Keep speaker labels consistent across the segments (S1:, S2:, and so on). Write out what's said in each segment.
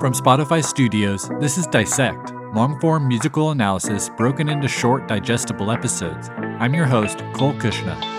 S1: From Spotify Studios, this is Dissect, long form musical analysis broken into short, digestible episodes. I'm your host, Cole Cuchna.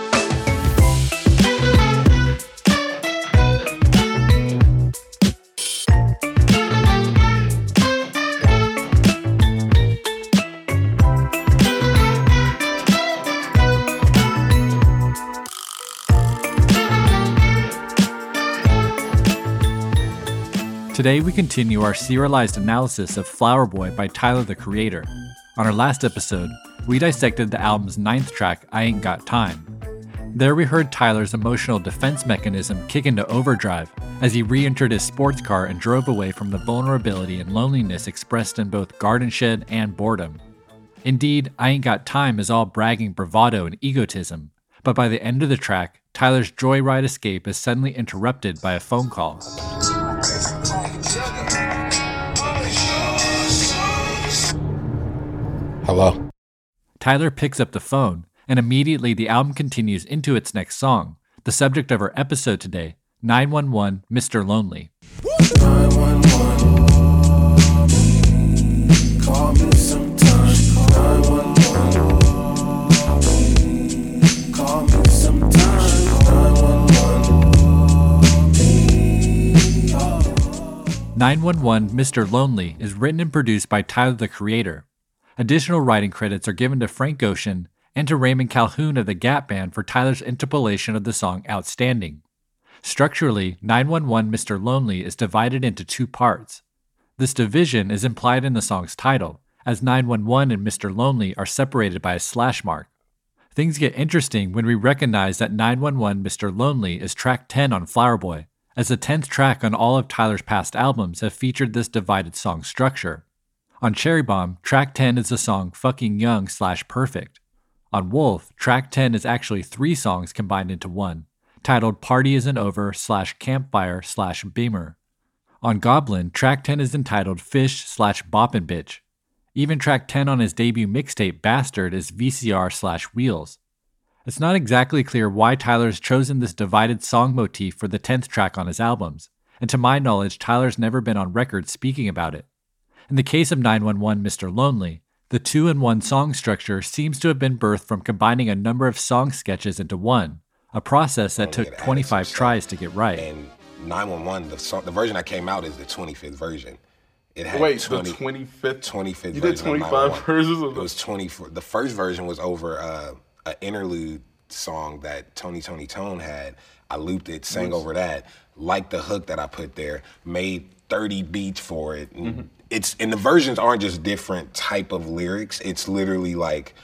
S1: Today, we continue our serialized analysis of Flower Boy by Tyler the Creator. On our last episode, we dissected the album's ninth track, I Ain't Got Time. There, we heard Tyler's emotional defense mechanism kick into overdrive as he re entered his sports car and drove away from the vulnerability and loneliness expressed in both Garden Shed and boredom. Indeed, I Ain't Got Time is all bragging bravado and egotism, but by the end of the track, Tyler's joyride escape is suddenly interrupted by a phone call.
S2: Hello.
S1: Tyler picks up the phone, and immediately the album continues into its next song, the subject of our episode today 911 Mr. Lonely. 911, 911 Mr. Lonely is written and produced by Tyler the Creator Additional writing credits are given to Frank Ocean and to Raymond Calhoun of the Gap Band for Tyler's interpolation of the song Outstanding. Structurally, 911 Mr. Lonely is divided into two parts. This division is implied in the song's title, as 911 and Mr. Lonely are separated by a slash mark. Things get interesting when we recognize that 911 Mr. Lonely is track 10 on Flower Boy, as the 10th track on all of Tyler's past albums have featured this divided song structure. On Cherry Bomb, track 10 is the song Fucking Young slash Perfect. On Wolf, track 10 is actually three songs combined into one, titled Party Isn't Over slash Campfire slash Beamer. On Goblin, track 10 is entitled Fish slash Boppin' Bitch. Even track 10 on his debut mixtape Bastard is VCR slash Wheels. It's not exactly clear why Tyler's chosen this divided song motif for the 10th track on his albums, and to my knowledge, Tyler's never been on record speaking about it. In the case of 911 Mr. Lonely, the two in one song structure seems to have been birthed from combining a number of song sketches into one, a process that took 25 tries to get right.
S2: And 911, the, song, the version that came out is the 25th version.
S3: It had Wait, 20, the 25th?
S2: 25th
S3: You did 25 versions of
S2: It was 24. The first version was over uh, an interlude song that Tony Toni Toné had. I looped it, sang over that, liked the hook that I put there, made 30 beats for it, and mm-hmm it's and the versions aren't just different type of lyrics. It's literally like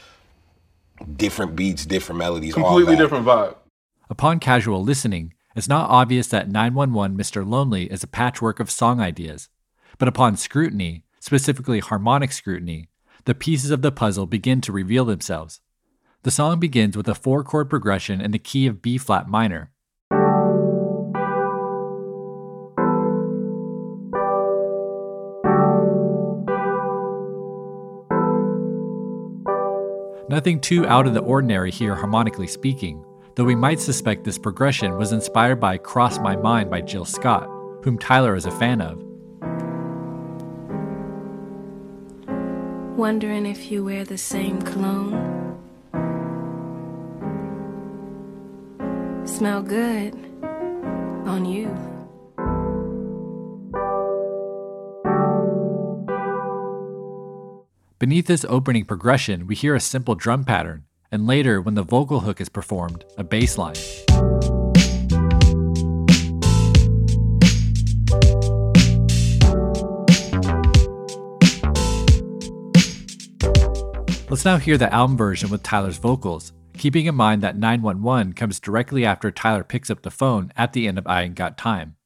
S2: different beats, different melodies,
S3: completely different vibe.
S1: Upon casual listening, it's not obvious that 911 Mr. Lonely is a patchwork of song ideas. But upon scrutiny, specifically harmonic scrutiny, the pieces of the puzzle begin to reveal themselves. The song begins with a four chord progression in the key of B flat minor, Nothing too out of the ordinary here, harmonically speaking, though we might suspect this progression was inspired by Cross My Mind by Jill Scott, whom Tyler is a fan of.
S4: Wondering if you wear the same cologne. Smell good on you.
S1: Beneath this opening progression, we hear a simple drum pattern, and later, when the vocal hook is performed, a bass line. Let's now hear the album version with Tyler's vocals, keeping in mind that 911 comes directly after Tyler picks up the phone at the end of I Ain't Got Time.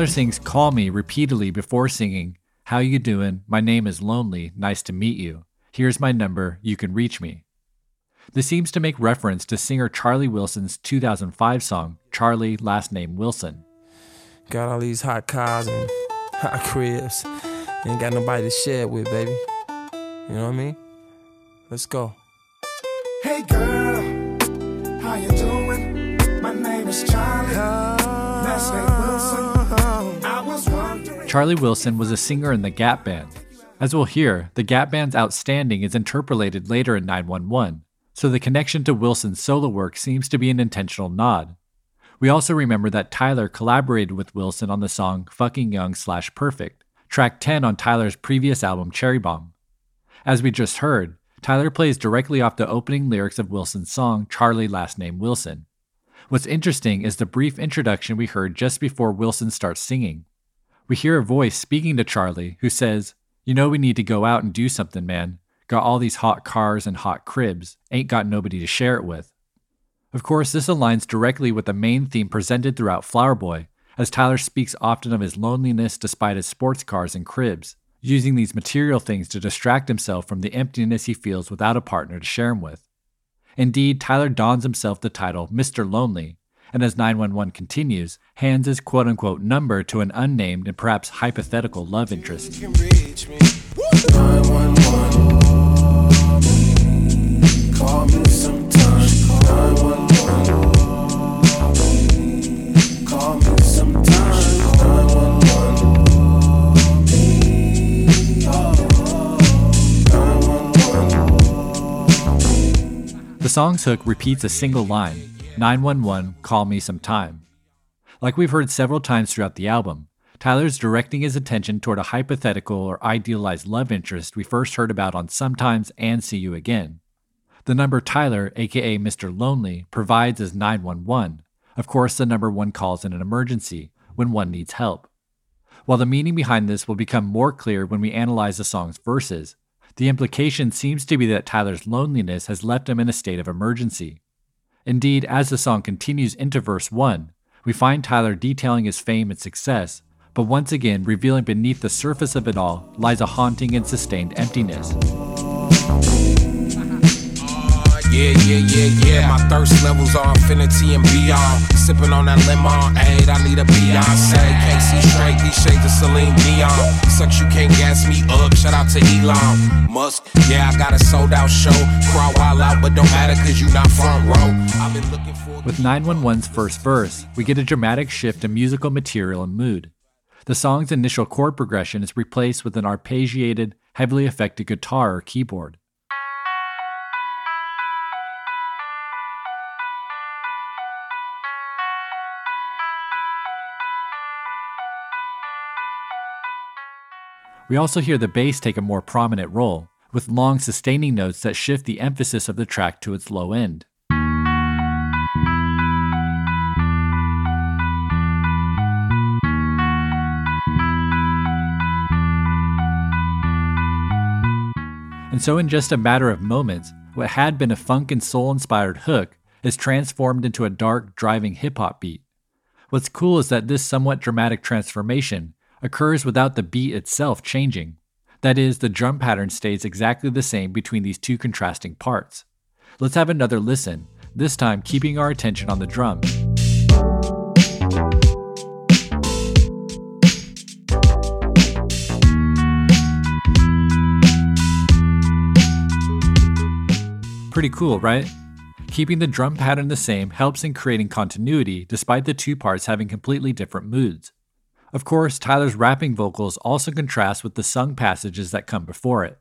S1: Tyler sings Call Me repeatedly before singing, How you doing? My name is Lonely. Nice to meet you. Here's my number. You can reach me. This seems to make reference to singer Charlie Wilson's 2005 song, Charlie, last name Wilson.
S5: Got all these hot cars and hot cribs. Ain't got nobody to share it with, baby. You know what I mean? Let's go. Hey girl, how you doing? My name is Charlie. Last name
S1: Charlie Wilson was a singer in the Gap Band. As we'll hear, the Gap Band's outstanding is interpolated later in 911, so the connection to Wilson's solo work seems to be an intentional nod. We also remember that Tyler collaborated with Wilson on the song Fucking Young slash Perfect, track 10 on Tyler's previous album Cherry Bomb. As we just heard, Tyler plays directly off the opening lyrics of Wilson's song Charlie Last Name Wilson. What's interesting is the brief introduction we heard just before Wilson starts singing. We hear a voice speaking to Charlie who says, You know, we need to go out and do something, man. Got all these hot cars and hot cribs, ain't got nobody to share it with. Of course, this aligns directly with the main theme presented throughout Flower Boy, as Tyler speaks often of his loneliness despite his sports cars and cribs, using these material things to distract himself from the emptiness he feels without a partner to share him with. Indeed, Tyler dons himself the title Mr. Lonely, and as 911 continues, hands his quote unquote number to an unnamed and perhaps hypothetical love interest. The song's hook repeats a single line 911, call me Sometime. Like we've heard several times throughout the album, Tyler's directing his attention toward a hypothetical or idealized love interest we first heard about on Sometimes and See You Again. The number Tyler, aka Mr. Lonely, provides is 911, of course, the number one calls in an emergency when one needs help. While the meaning behind this will become more clear when we analyze the song's verses, the implication seems to be that Tyler's loneliness has left him in a state of emergency. Indeed, as the song continues into verse 1, we find Tyler detailing his fame and success, but once again revealing beneath the surface of it all lies a haunting and sustained emptiness. Yeah, yeah, yeah, yeah. My thirst levels are infinity and beyond. Sipping on that lemon, aid, I need a Beyonce. Can't see straight, these shades of Celine Dion. Sucks, you can't gas me up. Shout out to Elon Musk. Yeah, I got a sold out show. Crawl while out, but don't matter cause you not front row. I've been looking for. With 911's first verse, we get a dramatic shift in musical material and mood. The song's initial chord progression is replaced with an arpeggiated, heavily affected guitar or keyboard. We also hear the bass take a more prominent role, with long sustaining notes that shift the emphasis of the track to its low end. And so, in just a matter of moments, what had been a funk and soul inspired hook is transformed into a dark, driving hip hop beat. What's cool is that this somewhat dramatic transformation occurs without the beat itself changing. That is, the drum pattern stays exactly the same between these two contrasting parts. Let's have another listen, this time keeping our attention on the drums. Pretty cool, right? Keeping the drum pattern the same helps in creating continuity despite the two parts having completely different moods. Of course, Tyler's rapping vocals also contrast with the sung passages that come before it.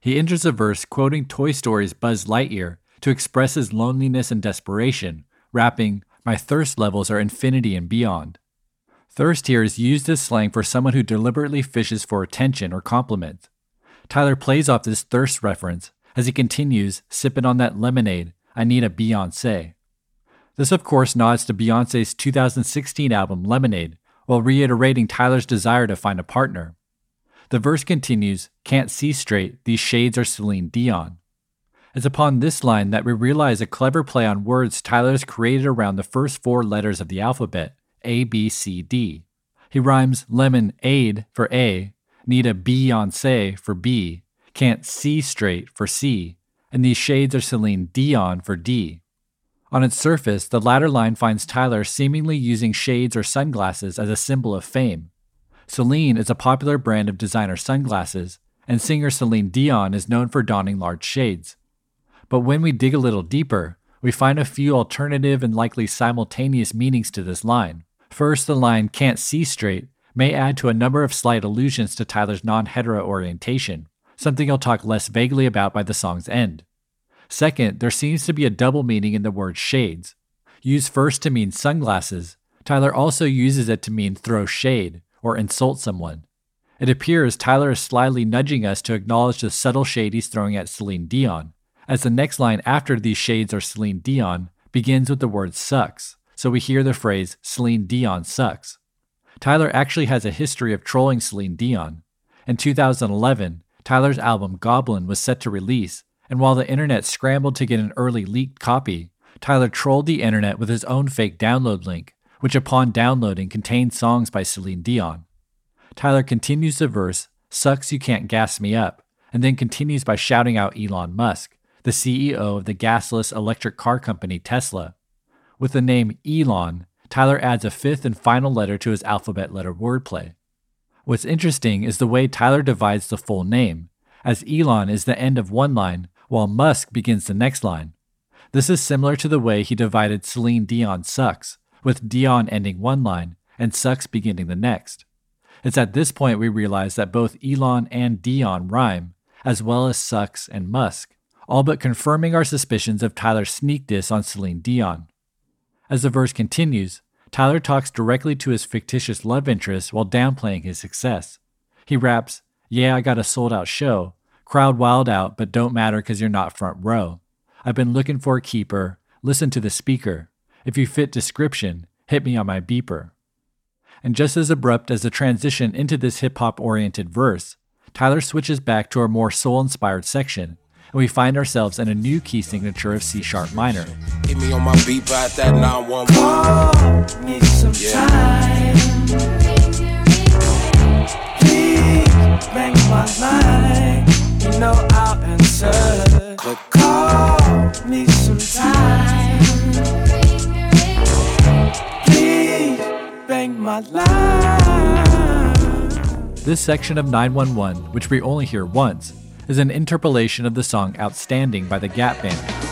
S1: He enters a verse quoting Toy Story's Buzz Lightyear to express his loneliness and desperation, rapping, My thirst levels are infinity and beyond. Thirst here is used as slang for someone who deliberately fishes for attention or compliment. Tyler plays off this thirst reference as he continues, sipping on that lemonade, I need a Beyonce. This, of course, nods to Beyonce's 2016 album Lemonade, while reiterating Tyler's desire to find a partner. The verse continues, Can't see straight, these shades are Celine Dion. It's upon this line that we realize a clever play on words Tyler's created around the first four letters of the alphabet, A, B, C, D. He rhymes lemon aid for A, need a Beyonce for B, can't see straight for C, and these shades are Celine Dion for D. On its surface, the latter line finds Tyler seemingly using shades or sunglasses as a symbol of fame. Celine is a popular brand of designer sunglasses, and singer Celine Dion is known for donning large shades. But when we dig a little deeper, we find a few alternative and likely simultaneous meanings to this line. First, the line can't see straight may add to a number of slight allusions to Tyler's non hetero orientation, something he'll talk less vaguely about by the song's end. Second, there seems to be a double meaning in the word shades. Used first to mean sunglasses, Tyler also uses it to mean throw shade or insult someone. It appears Tyler is slyly nudging us to acknowledge the subtle shade he's throwing at Celine Dion, as the next line after these shades are Celine Dion begins with the word sucks, so we hear the phrase Celine Dion sucks. Tyler actually has a history of trolling Celine Dion. In 2011, Tyler's album Goblin was set to release, and while the internet scrambled to get an early leaked copy, Tyler trolled the internet with his own fake download link, which upon downloading contained songs by Celine Dion. Tyler continues the verse, Sucks you can't gas me up, and then continues by shouting out Elon Musk, the CEO of the gasless electric car company Tesla. With the name Elon, Tyler adds a fifth and final letter to his alphabet letter wordplay. What's interesting is the way Tyler divides the full name, as Elon is the end of one line while Musk begins the next line. This is similar to the way he divided Celine Dion Sucks, with Dion ending one line and Sucks beginning the next. It's at this point we realize that both Elon and Dion rhyme, as well as Sucks and Musk, all but confirming our suspicions of Tyler's sneak diss on Celine Dion. As the verse continues, Tyler talks directly to his fictitious love interest while downplaying his success. He raps, Yeah, I got a sold out show, Crowd wild out, but don't matter because you're not front row. I've been looking for a keeper. Listen to the speaker. If you fit description, hit me on my beeper. And just as abrupt as the transition into this hip hop oriented verse, Tyler switches back to a more soul inspired section, and we find ourselves in a new key signature of C sharp minor. Hit me on my beeper at that 911. Call me sometime. Please make my line you know I'll answer. Call me sometime. Please bang my line. This section of 911, which we only hear once, is an interpolation of the song Outstanding by the Gap Band.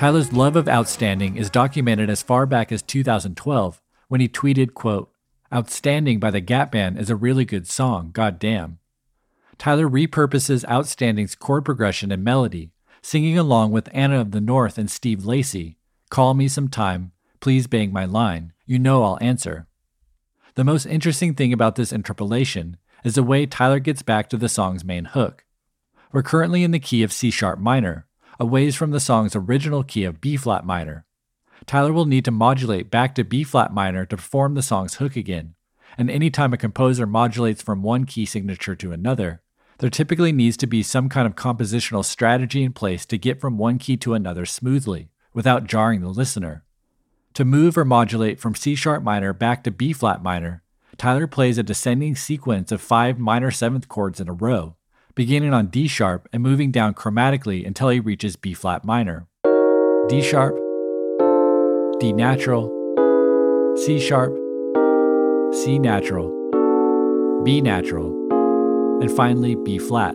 S1: Tyler's love of Outstanding is documented as far back as 2012 when he tweeted, quote, Outstanding by the Gap Band is a really good song, goddamn. Tyler repurposes Outstanding's chord progression and melody, singing along with Anna of the North and Steve Lacy, Call Me Sometime, Please Bang My Line, You Know I'll Answer. The most interesting thing about this interpolation is the way Tyler gets back to the song's main hook. We're currently in the key of C sharp minor, a ways from the song's original key of B flat minor. Tyler will need to modulate back to B flat minor to perform the song's hook again, and anytime a composer modulates from one key signature to another, there typically needs to be some kind of compositional strategy in place to get from one key to another smoothly, without jarring the listener. To move or modulate from C sharp minor back to B flat minor, Tyler plays a descending sequence of five minor seventh chords in a row, beginning on D sharp and moving down chromatically until he reaches B flat minor. D sharp, D natural, C sharp, C natural, B natural, and finally B flat.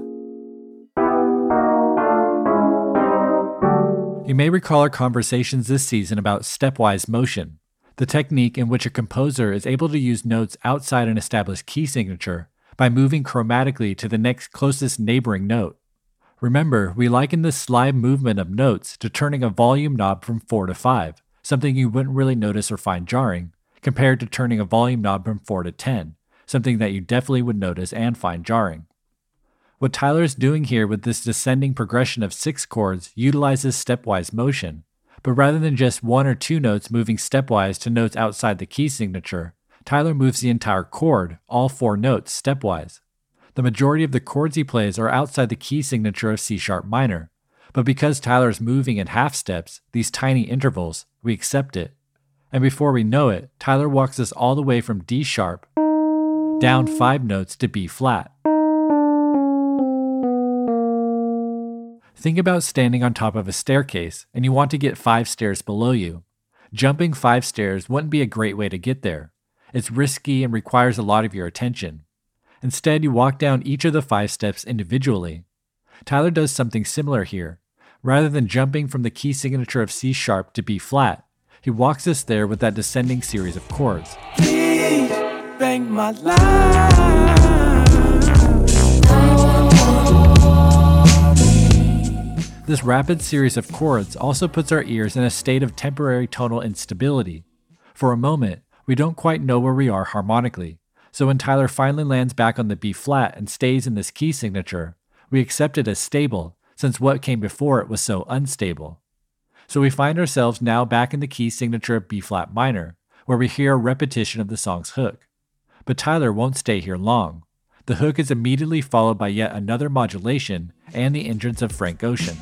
S1: You may recall our conversations this season about stepwise motion, the technique in which a composer is able to use notes outside an established key signature by moving chromatically to the next closest neighboring note. Remember, we liken this slide movement of notes to turning a volume knob from 4 to 5, something you wouldn't really notice or find jarring, compared to turning a volume knob from 4 to 10, something that you definitely would notice and find jarring. What Tyler is doing here with this descending progression of six chords utilizes stepwise motion, but rather than just one or two notes moving stepwise to notes outside the key signature, Tyler moves the entire chord, all four notes, stepwise. The majority of the chords he plays are outside the key signature of C sharp minor, but because Tyler is moving in half steps, these tiny intervals, we accept it. And before we know it, Tyler walks us all the way from D sharp down five notes to B flat. Think about standing on top of a staircase and you want to get five stairs below you. Jumping five stairs wouldn't be a great way to get there. It's risky and requires a lot of your attention. Instead, you walk down each of the five steps individually. Tyler does something similar here. Rather than jumping from the key signature of C sharp to B flat, he walks us there with that descending series of chords. This rapid series of chords also puts our ears in a state of temporary tonal instability. For a moment, we don't quite know where we are harmonically, so when Tyler finally lands back on the B flat and stays in this key signature, we accept it as stable since what came before it was so unstable. So we find ourselves now back in the key signature of B flat minor, where we hear a repetition of the song's hook. But Tyler won't stay here long. The hook is immediately followed by yet another modulation and the entrance of Frank Ocean.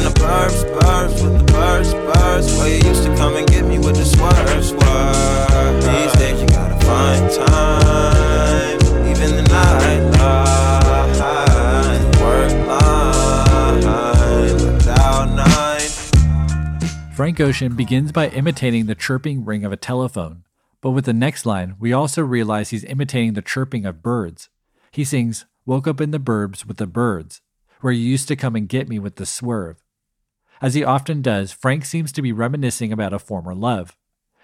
S1: In the burbs, burbs with the you used to come and get me with the. These days you gotta find time, even the night. Frank Ocean begins by imitating the chirping ring of a telephone. But with the next line, we also realize he's imitating the chirping of birds. He sings, Woke up in the burbs with the birds, where you used to come and get me with the swerve. As he often does, Frank seems to be reminiscing about a former love.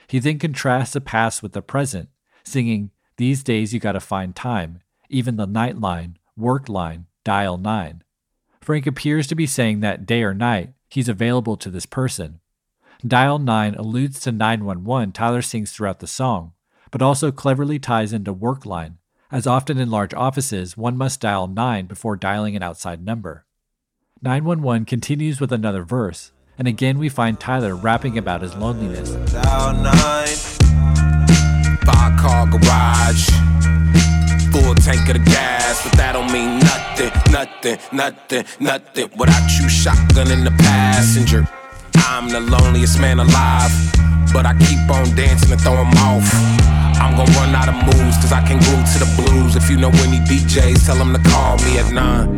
S1: He then contrasts the past with the present, singing, These days you gotta find time, even the night line, work line, dial 9. Frank appears to be saying that day or night, he's available to this person. Dial 9 alludes to 911 Tyler sings throughout the song, but also cleverly ties into work line, as often in large offices, one must dial 9 before dialing an outside number. 911 continues with another verse, and again we find Tyler rapping about his loneliness. Dial 9, five car garage, full tank of the gas, but that don't mean nothing, nothing, nothing, nothing without you shotgun in the passenger. I'm the loneliest man alive, but I keep on dancing and throw 'em off. I'm gonna run out of moves, cause I can glue to the blues. If you know any DJs, tell them to call me at 9.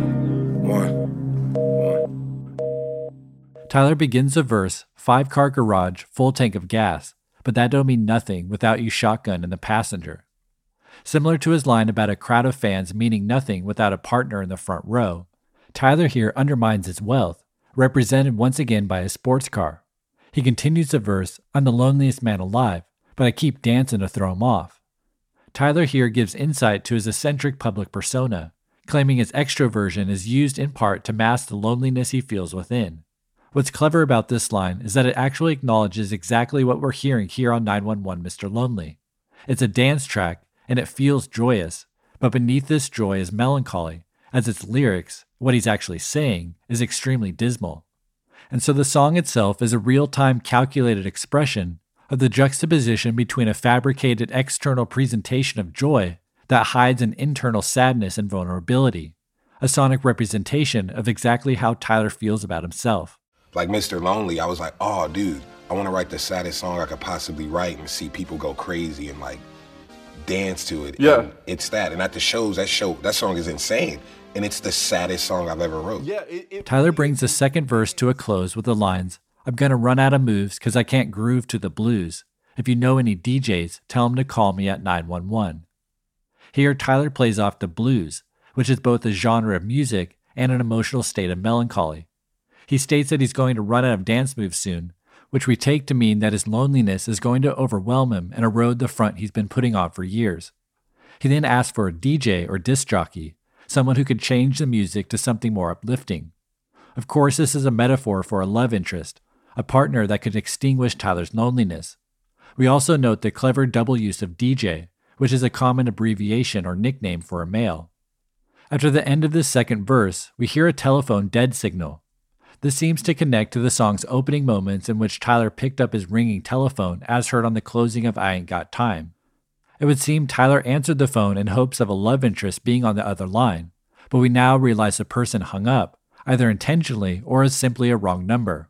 S1: One. Tyler begins the verse, five car garage, full tank of gas, but that don't mean nothing without you shotgun in the passenger. Similar to his line about a crowd of fans meaning nothing without a partner in the front row, Tyler here undermines his wealth, represented once again by a sports car. He continues the verse, I'm the loneliest man alive, but I keep dancing to throw him off. Tyler here gives insight to his eccentric public persona, claiming his extroversion is used in part to mask the loneliness he feels within. What's clever about this line is that it actually acknowledges exactly what we're hearing here on 911 Mr. Lonely. It's a dance track and it feels joyous, but beneath this joy is melancholy, as its lyrics, what he's actually saying, is extremely dismal. And so the song itself is a real time calculated expression of the juxtaposition between a fabricated external presentation of joy that hides an internal sadness and vulnerability, a sonic representation of exactly how Tyler feels about himself.
S2: Like Mr. Lonely, I was like, oh, dude, I want to write the saddest song I could possibly write and see people go crazy and like dance to it.
S3: Yeah.
S2: And it's that. And at the shows, that show, that song is insane. And it's the saddest song I've ever wrote.
S3: Yeah. It, it,
S1: Tyler brings the second verse to a close with the lines, I'm going to run out of moves because I can't groove to the blues. If you know any DJs, tell them to call me at 911. Here, Tyler plays off the blues, which is both a genre of music and an emotional state of melancholy. He states that he's going to run out of dance moves soon, which we take to mean that his loneliness is going to overwhelm him and erode the front he's been putting on for years. He then asks for a DJ or disc jockey, someone who could change the music to something more uplifting. Of course, this is a metaphor for a love interest, a partner that could extinguish Tyler's loneliness. We also note the clever double use of DJ, which is a common abbreviation or nickname for a male. After the end of the second verse, we hear a telephone dead signal. This seems to connect to the song's opening moments in which Tyler picked up his ringing telephone as heard on the closing of I Ain't Got Time. It would seem Tyler answered the phone in hopes of a love interest being on the other line, but we now realize the person hung up, either intentionally or as simply a wrong number.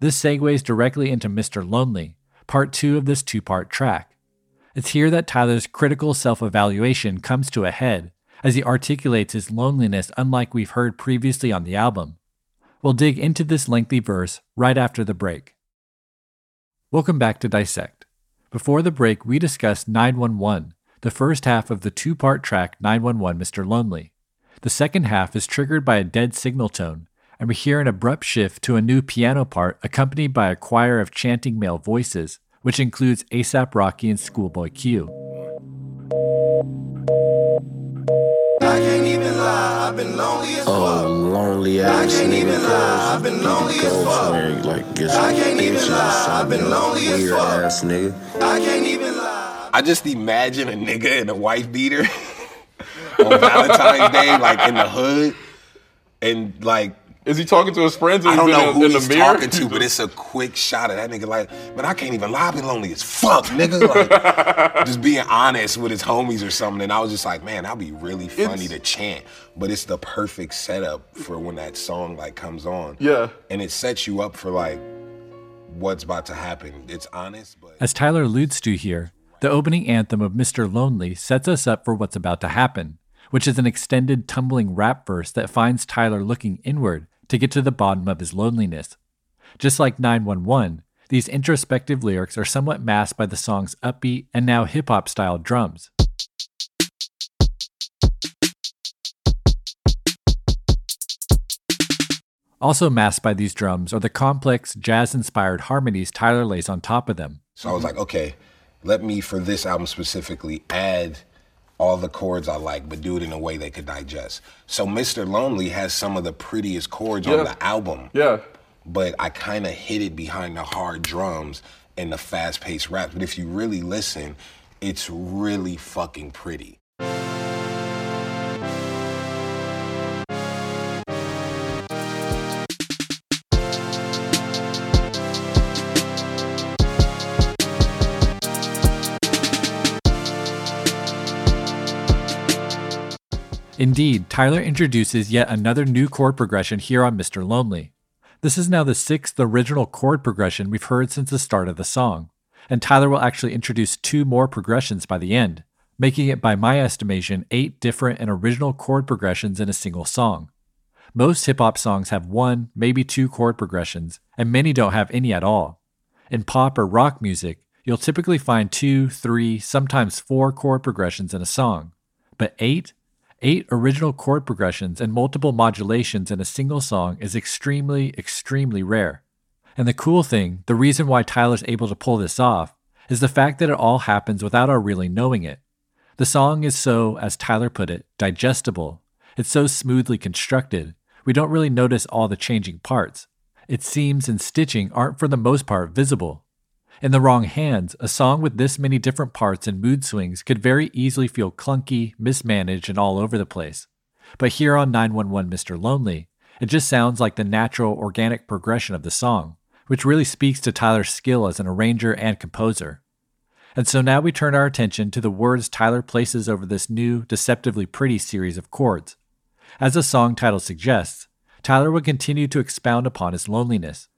S1: This segues directly into Mr. Lonely, part two of this two part track. It's here that Tyler's critical self evaluation comes to a head as he articulates his loneliness unlike we've heard previously on the album. We'll dig into this lengthy verse right after the break. Welcome back to Dissect. Before the break, we discussed 911, the first half of the two part track 911 Mr. Lonely. The second half is triggered by a dead signal tone, and we hear an abrupt shift to a new piano part accompanied by a choir of chanting male voices, which includes ASAP Rocky and Schoolboy Q. I can't even lie, I've been lonely as Oh, lonely ass I can't even lie, I've been lonely as fuck. Like, get I can't even lie, I've been lonely as fuck. Ass nigga. I
S2: can't even lie. I just imagine a nigga in a wife beater on Valentine's Day, like in the hood, and like
S3: is he talking to his friends?
S2: Or I don't know in, who in he's talking to, but it's a quick shot of that nigga. Like, man, I can't even lie. I've been lonely as fuck, nigga. Like, just being honest with his homies or something. And I was just like, man, that'd be really funny it's, to chant. But it's the perfect setup for when that song like comes on.
S3: Yeah.
S2: And it sets you up for like what's about to happen. It's honest, but
S1: as Tyler alludes to here, the opening anthem of Mr. Lonely sets us up for what's about to happen which is an extended tumbling rap verse that finds Tyler looking inward to get to the bottom of his loneliness. Just like 911, these introspective lyrics are somewhat masked by the song's upbeat and now hip hop style drums. Also masked by these drums are the complex jazz inspired harmonies Tyler lays on top of them.
S2: So I was like, okay, let me, for this album specifically, add all the chords I like, but do it in a way they could digest. So Mr. Lonely has some of the prettiest chords yeah. on the album.
S3: Yeah.
S2: But I kind of hid it behind the hard drums and the fast paced rap. But if you really listen, it's really fucking pretty.
S1: Indeed, Tyler introduces yet another new chord progression here on Mr. Lonely. This is now the sixth original chord progression we've heard since the start of the song, and Tyler will actually introduce two more progressions by the end, making it, by my estimation, eight different and original chord progressions in a single song. Most hip hop songs have one, maybe two chord progressions, and many don't have any at all. In pop or rock music, you'll typically find two, three, sometimes four chord progressions in a song. But eight? Eight original chord progressions and multiple modulations in a single song is extremely, extremely rare. And the cool thing, the reason why Tyler's able to pull this off, is the fact that it all happens without our really knowing it. The song is so, as Tyler put it, digestible. It's so smoothly constructed, we don't really notice all the changing parts. Its seams and stitching aren't for the most part visible. In the wrong hands, a song with this many different parts and mood swings could very easily feel clunky, mismanaged, and all over the place. But here on 911 Mr. Lonely, it just sounds like the natural, organic progression of the song, which really speaks to Tyler's skill as an arranger and composer. And so now we turn our attention to the words Tyler places over this new, deceptively pretty series of chords. As the song title suggests, Tyler would continue to expound upon his loneliness,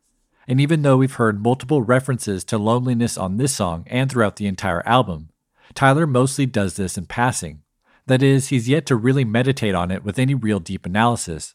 S1: and even though we've heard multiple references to loneliness on this song and throughout the entire album, Tyler mostly does this in passing. That is, he's yet to really meditate on it with any real deep analysis.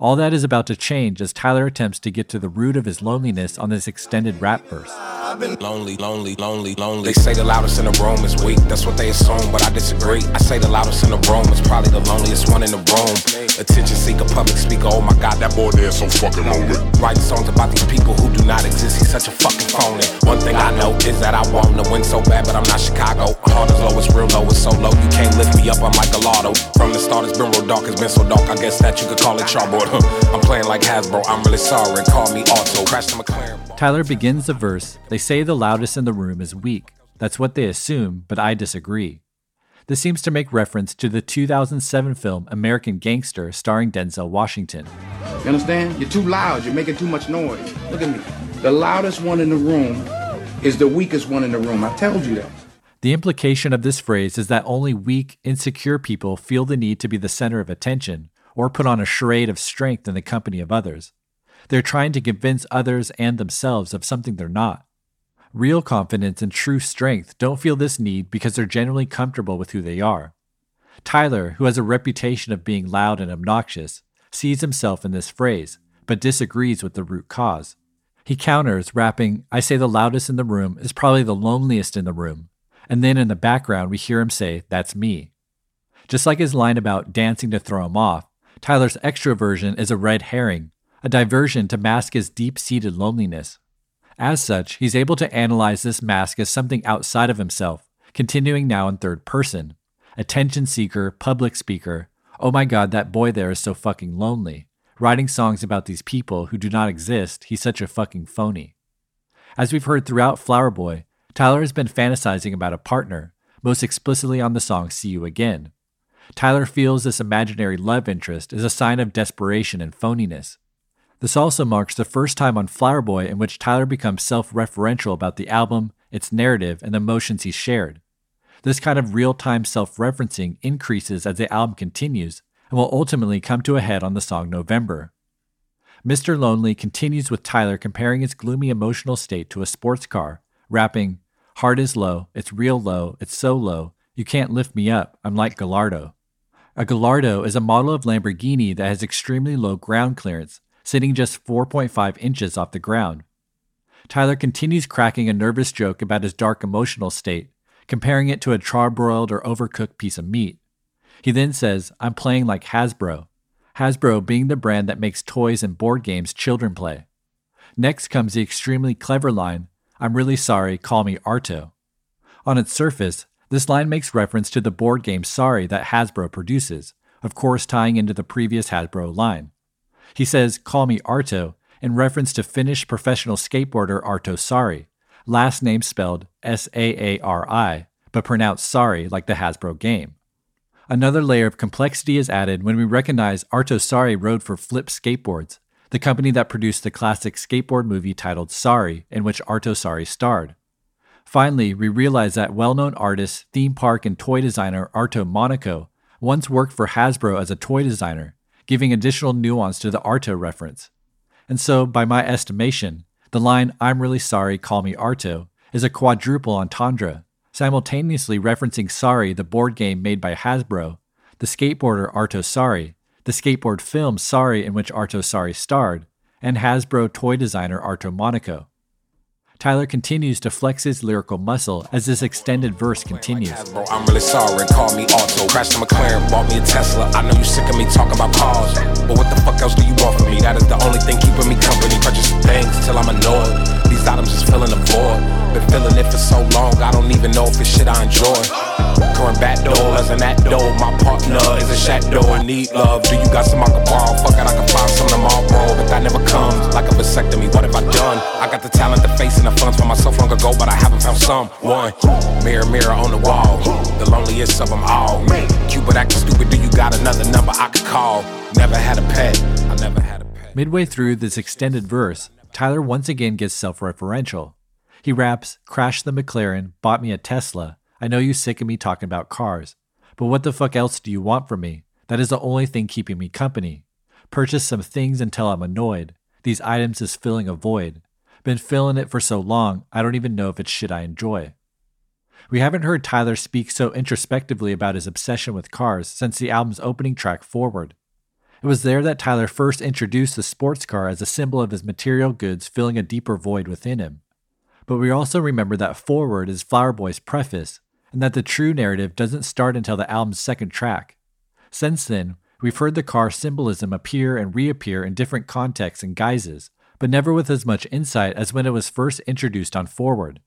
S1: All that is about to change as Tyler attempts to get to the root of his loneliness on this extended rap verse. I've been lonely, lonely, lonely, lonely. They say the loudest in the room is weak, that's what they assume, but I disagree. I say the loudest in the room is probably the loneliest one in the room. Attention seeker, public speaker, oh my god, that boy there is so fucking lonely. Writing songs about these people who do not exist, he's such a fucking phony. One thing I know is that I want to win so bad, but I'm not Chicago. Heart is low, it's real low, it's so low, you can't lift me up, I'm like Gallardo. From the start, it's been real dark, it's been so dark, I guess that you could call it charboard. I'm playing like Hasbro, I'm really sorry. Call me Arto. Crash the McLaren. Tyler begins the verse. They say the loudest in the room is weak. That's what they assume, but I disagree. This seems to make reference to the 2007 film American Gangster starring Denzel Washington.
S6: You understand? You're too loud. You're making too much noise. Look at me. The loudest one in the room is the weakest one in the room. I told you that.
S1: The implication of this phrase is that only weak, insecure people feel the need to be the center of attention or put on a charade of strength in the company of others. They're trying to convince others and themselves of something they're not. Real confidence and true strength don't feel this need because they're generally comfortable with who they are. Tyler, who has a reputation of being loud and obnoxious, sees himself in this phrase, but disagrees with the root cause. He counters, rapping, I say the loudest in the room is probably the loneliest in the room. And then in the background, we hear him say, That's me. Just like his line about dancing to throw him off, Tyler's extroversion is a red herring, a diversion to mask his deep seated loneliness. As such, he's able to analyze this mask as something outside of himself, continuing now in third person. Attention seeker, public speaker, oh my god, that boy there is so fucking lonely. Writing songs about these people who do not exist, he's such a fucking phony. As we've heard throughout Flower Boy, Tyler has been fantasizing about a partner, most explicitly on the song See You Again. Tyler feels this imaginary love interest is a sign of desperation and phoniness. This also marks the first time on Flower Boy in which Tyler becomes self referential about the album, its narrative, and the emotions he shared. This kind of real time self referencing increases as the album continues and will ultimately come to a head on the song November. Mr. Lonely continues with Tyler comparing its gloomy emotional state to a sports car, rapping, Heart is low, it's real low, it's so low, you can't lift me up, I'm like Gallardo. A Gallardo is a model of Lamborghini that has extremely low ground clearance, sitting just 4.5 inches off the ground. Tyler continues cracking a nervous joke about his dark emotional state, comparing it to a charbroiled or overcooked piece of meat. He then says, I'm playing like Hasbro, Hasbro being the brand that makes toys and board games children play. Next comes the extremely clever line, I'm really sorry, call me Arto. On its surface, this line makes reference to the board game Sorry that Hasbro produces, of course, tying into the previous Hasbro line. He says, Call me Arto, in reference to Finnish professional skateboarder Arto Saari, last name spelled S A A R I, but pronounced Sorry like the Hasbro game. Another layer of complexity is added when we recognize Arto Saari rode for Flip Skateboards, the company that produced the classic skateboard movie titled Sorry, in which Arto Saari starred. Finally, we realize that well known artist, theme park, and toy designer Arto Monaco once worked for Hasbro as a toy designer, giving additional nuance to the Arto reference. And so, by my estimation, the line, I'm really sorry, call me Arto, is a quadruple entendre, simultaneously referencing Sorry, the board game made by Hasbro, the skateboarder Arto Saari, the skateboard film Sorry, in which Arto Saari starred, and Hasbro toy designer Arto Monaco. Tyler continues to flex his lyrical muscle as this extended verse continues.
S7: Bro, I'm really sorry, call me Arto. Crashed McLaren, bought me a Tesla. I know you sick of me talking about cars. But what the fuck else do you want from me? That is the only thing keeping me company. Purchase things till I'm annoyed. These items just filling the void. Been feeling it for so long, I don't even know if it's shit I enjoy. Going back doors and that door, my partner is a shadow and need love. Do you got some I can borrow? Fuck it, I can find some tomorrow, but that never comes. Like a vasectomy, what have I done? I got the talent, the face, and the funds for myself long ago, but I haven't found someone. Mirror, mirror on the wall, the loneliest of them all. Cupid acting stupid, do you got another number I could call? Never had a pet, I never had a pet.
S1: Midway through this extended verse, Tyler once again gets self referential. He raps, Crashed the McLaren, bought me a Tesla. I know you sick of me talking about cars. But what the fuck else do you want from me? That is the only thing keeping me company. Purchase some things until I'm annoyed. These items is filling a void. Been filling it for so long, I don't even know if it's shit I enjoy. We haven't heard Tyler speak so introspectively about his obsession with cars since the album's opening track Forward. It was there that Tyler first introduced the sports car as a symbol of his material goods filling a deeper void within him. But we also remember that Forward is Flower Boy's preface, and that the true narrative doesn't start until the album's second track. Since then, we've heard the car symbolism appear and reappear in different contexts and guises, but never with as much insight as when it was first introduced on Forward.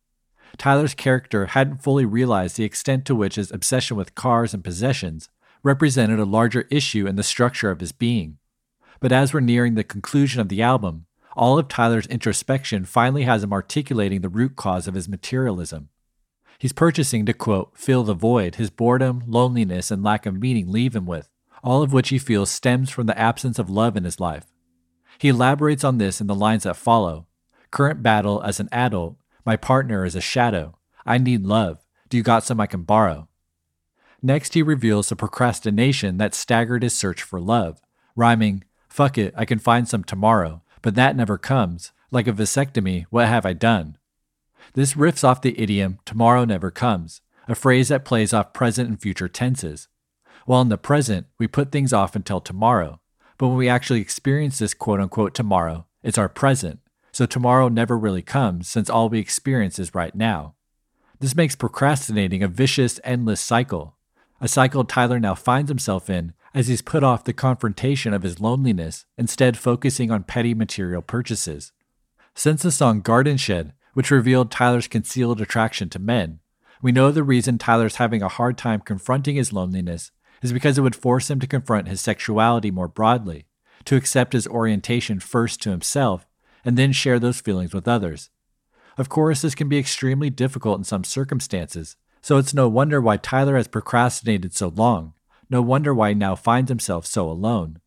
S1: Tyler's character hadn't fully realized the extent to which his obsession with cars and possessions represented a larger issue in the structure of his being. But as we're nearing the conclusion of the album, all of Tyler's introspection finally has him articulating the root cause of his materialism. He's purchasing to quote, fill the void his boredom, loneliness, and lack of meaning leave him with, all of which he feels stems from the absence of love in his life. He elaborates on this in the lines that follow Current battle as an adult, my partner is a shadow. I need love. Do you got some I can borrow? Next, he reveals the procrastination that staggered his search for love, rhyming, fuck it, I can find some tomorrow, but that never comes. Like a vasectomy, what have I done? This riffs off the idiom tomorrow never comes, a phrase that plays off present and future tenses. While in the present, we put things off until tomorrow, but when we actually experience this quote unquote tomorrow, it's our present, so tomorrow never really comes since all we experience is right now. This makes procrastinating a vicious, endless cycle, a cycle Tyler now finds himself in as he's put off the confrontation of his loneliness, instead focusing on petty material purchases. Since the song Garden Shed, which revealed Tyler's concealed attraction to men, we know the reason Tyler's having a hard time confronting his loneliness is because it would force him to confront his sexuality more broadly, to accept his orientation first to himself, and then share those feelings with others. Of course, this can be extremely difficult in some circumstances, so it's no wonder why Tyler has procrastinated so long, no wonder why he now finds himself so alone.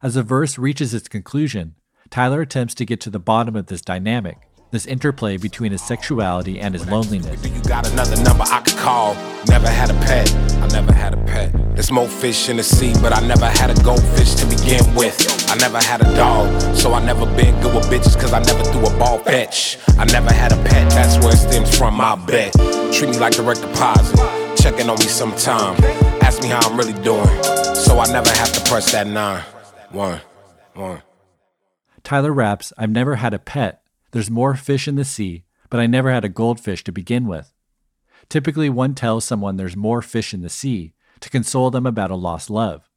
S1: As the verse reaches its conclusion, Tyler attempts to get to the bottom of this dynamic, this interplay between his sexuality and his loneliness.
S7: You got another number I could call. Never had a pet. I never had a pet. There's more fish in the sea, but I never had a goldfish to begin with. I never had a dog, so I never been good with bitches cause I never threw a ball fetch. I never had a pet, that's where it stems from, my bet. Treat me like direct deposit, checking on me sometime. Ask me how I'm really doing, so I never have to press that nine. One, one.
S1: Tyler raps, I've never had a pet, there's more fish in the sea, but I never had a goldfish to begin with. Typically, one tells someone there's more fish in the sea to console them about a lost love.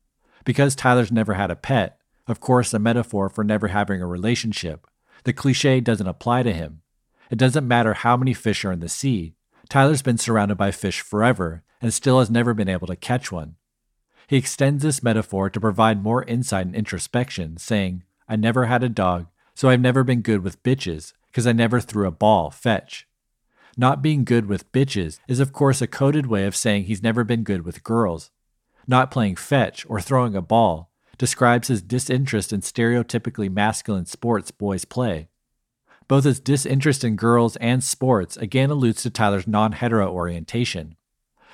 S1: Because Tyler's never had a pet, of course, a metaphor for never having a relationship, the cliche doesn't apply to him. It doesn't matter how many fish are in the sea, Tyler's been surrounded by fish forever and still has never been able to catch one. He extends this metaphor to provide more insight and introspection, saying, I never had a dog, so I've never been good with bitches, because I never threw a ball fetch. Not being good with bitches is, of course, a coded way of saying he's never been good with girls. Not playing fetch or throwing a ball describes his disinterest in stereotypically masculine sports boys play. Both his disinterest in girls and sports again alludes to Tyler's non hetero orientation.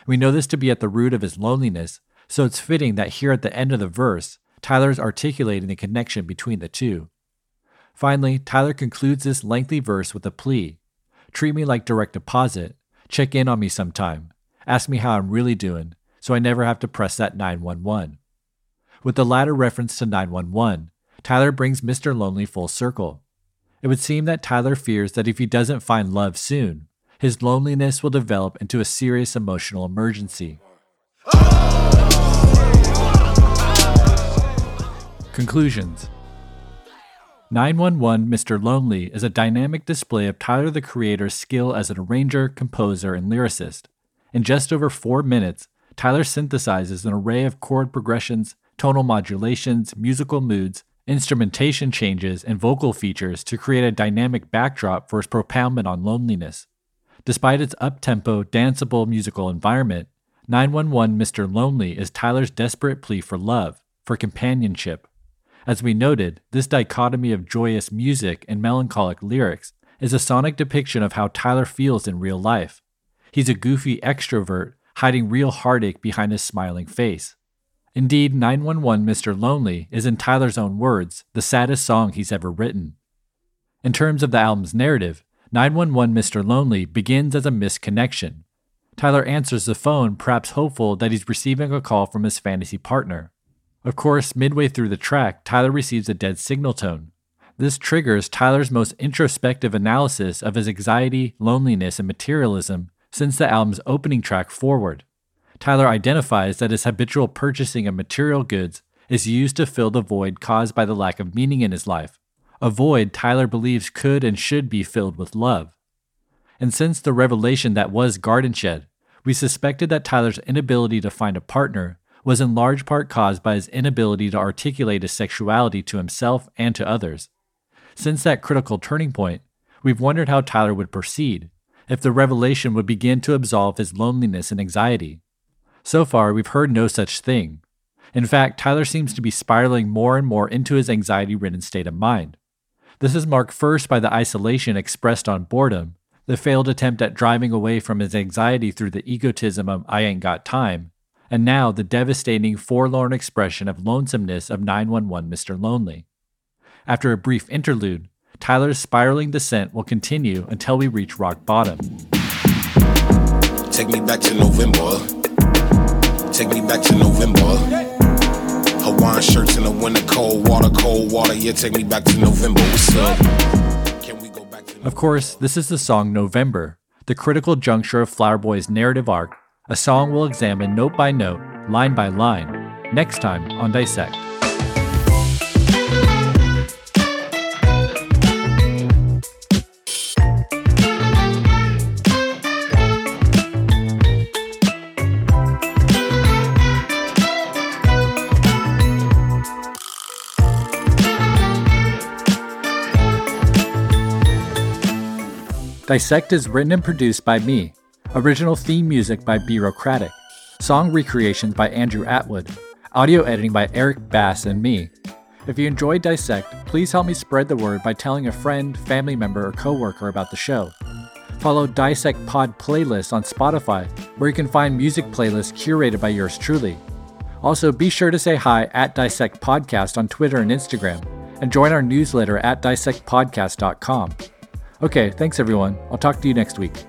S1: We know this to be at the root of his loneliness, so it's fitting that here at the end of the verse, Tyler is articulating the connection between the two. Finally, Tyler concludes this lengthy verse with a plea Treat me like direct deposit, check in on me sometime, ask me how I'm really doing, so I never have to press that 911. With the latter reference to 911, Tyler brings Mr. Lonely full circle. It would seem that Tyler fears that if he doesn't find love soon, his loneliness will develop into a serious emotional emergency. Conclusions 911 Mr. Lonely is a dynamic display of Tyler the Creator's skill as an arranger, composer, and lyricist. In just over four minutes, Tyler synthesizes an array of chord progressions, tonal modulations, musical moods, instrumentation changes, and vocal features to create a dynamic backdrop for his propoundment on loneliness. Despite its up-tempo, danceable musical environment, 911 Mr. Lonely is Tyler's desperate plea for love, for companionship, as we noted, this dichotomy of joyous music and melancholic lyrics is a sonic depiction of how Tyler feels in real life. He's a goofy extrovert, hiding real heartache behind his smiling face. Indeed, 911 Mr. Lonely is, in Tyler's own words, the saddest song he's ever written. In terms of the album's narrative, 911 Mr. Lonely begins as a missed connection. Tyler answers the phone, perhaps hopeful that he's receiving a call from his fantasy partner. Of course, midway through the track, Tyler receives a dead signal tone. This triggers Tyler's most introspective analysis of his anxiety, loneliness, and materialism since the album's opening track Foreword. Tyler identifies that his habitual purchasing of material goods is used to fill the void caused by the lack of meaning in his life, a void Tyler believes could and should be filled with love. And since the revelation that was Garden Shed, we suspected that Tyler's inability to find a partner was in large part caused by his inability to articulate his sexuality to himself and to others. Since that critical turning point, we've wondered how Tyler would proceed, if the revelation would begin to absolve his loneliness and anxiety. So far, we've heard no such thing. In fact, Tyler seems to be spiraling more and more into his anxiety ridden state of mind. This is marked first by the isolation expressed on boredom, the failed attempt at driving away from his anxiety through the egotism of I ain't got time, and now the devastating, forlorn expression of lonesomeness of 911 Mr. Lonely. After a brief interlude, Tyler's spiraling descent will continue until we reach rock bottom.
S7: Take me back to November. Take me back to November. Hawaiian shirts in the winter, cold water, cold water. Yeah, take me back to November. What's up? Can we go back to
S1: Of course, this is the song November, the critical juncture of Flower Boy's narrative arc, a song we'll examine note by note, line by line, next time on Dissect. Dissect is written and produced by me. Original theme music by Bureaucratic. Song recreations by Andrew Atwood. Audio editing by Eric Bass and me. If you enjoyed Dissect, please help me spread the word by telling a friend, family member, or coworker about the show. Follow Dissect Pod playlists on Spotify, where you can find music playlists curated by yours truly. Also, be sure to say hi at Dissect Podcast on Twitter and Instagram, and join our newsletter at dissectpodcast.com. Okay, thanks everyone. I'll talk to you next week.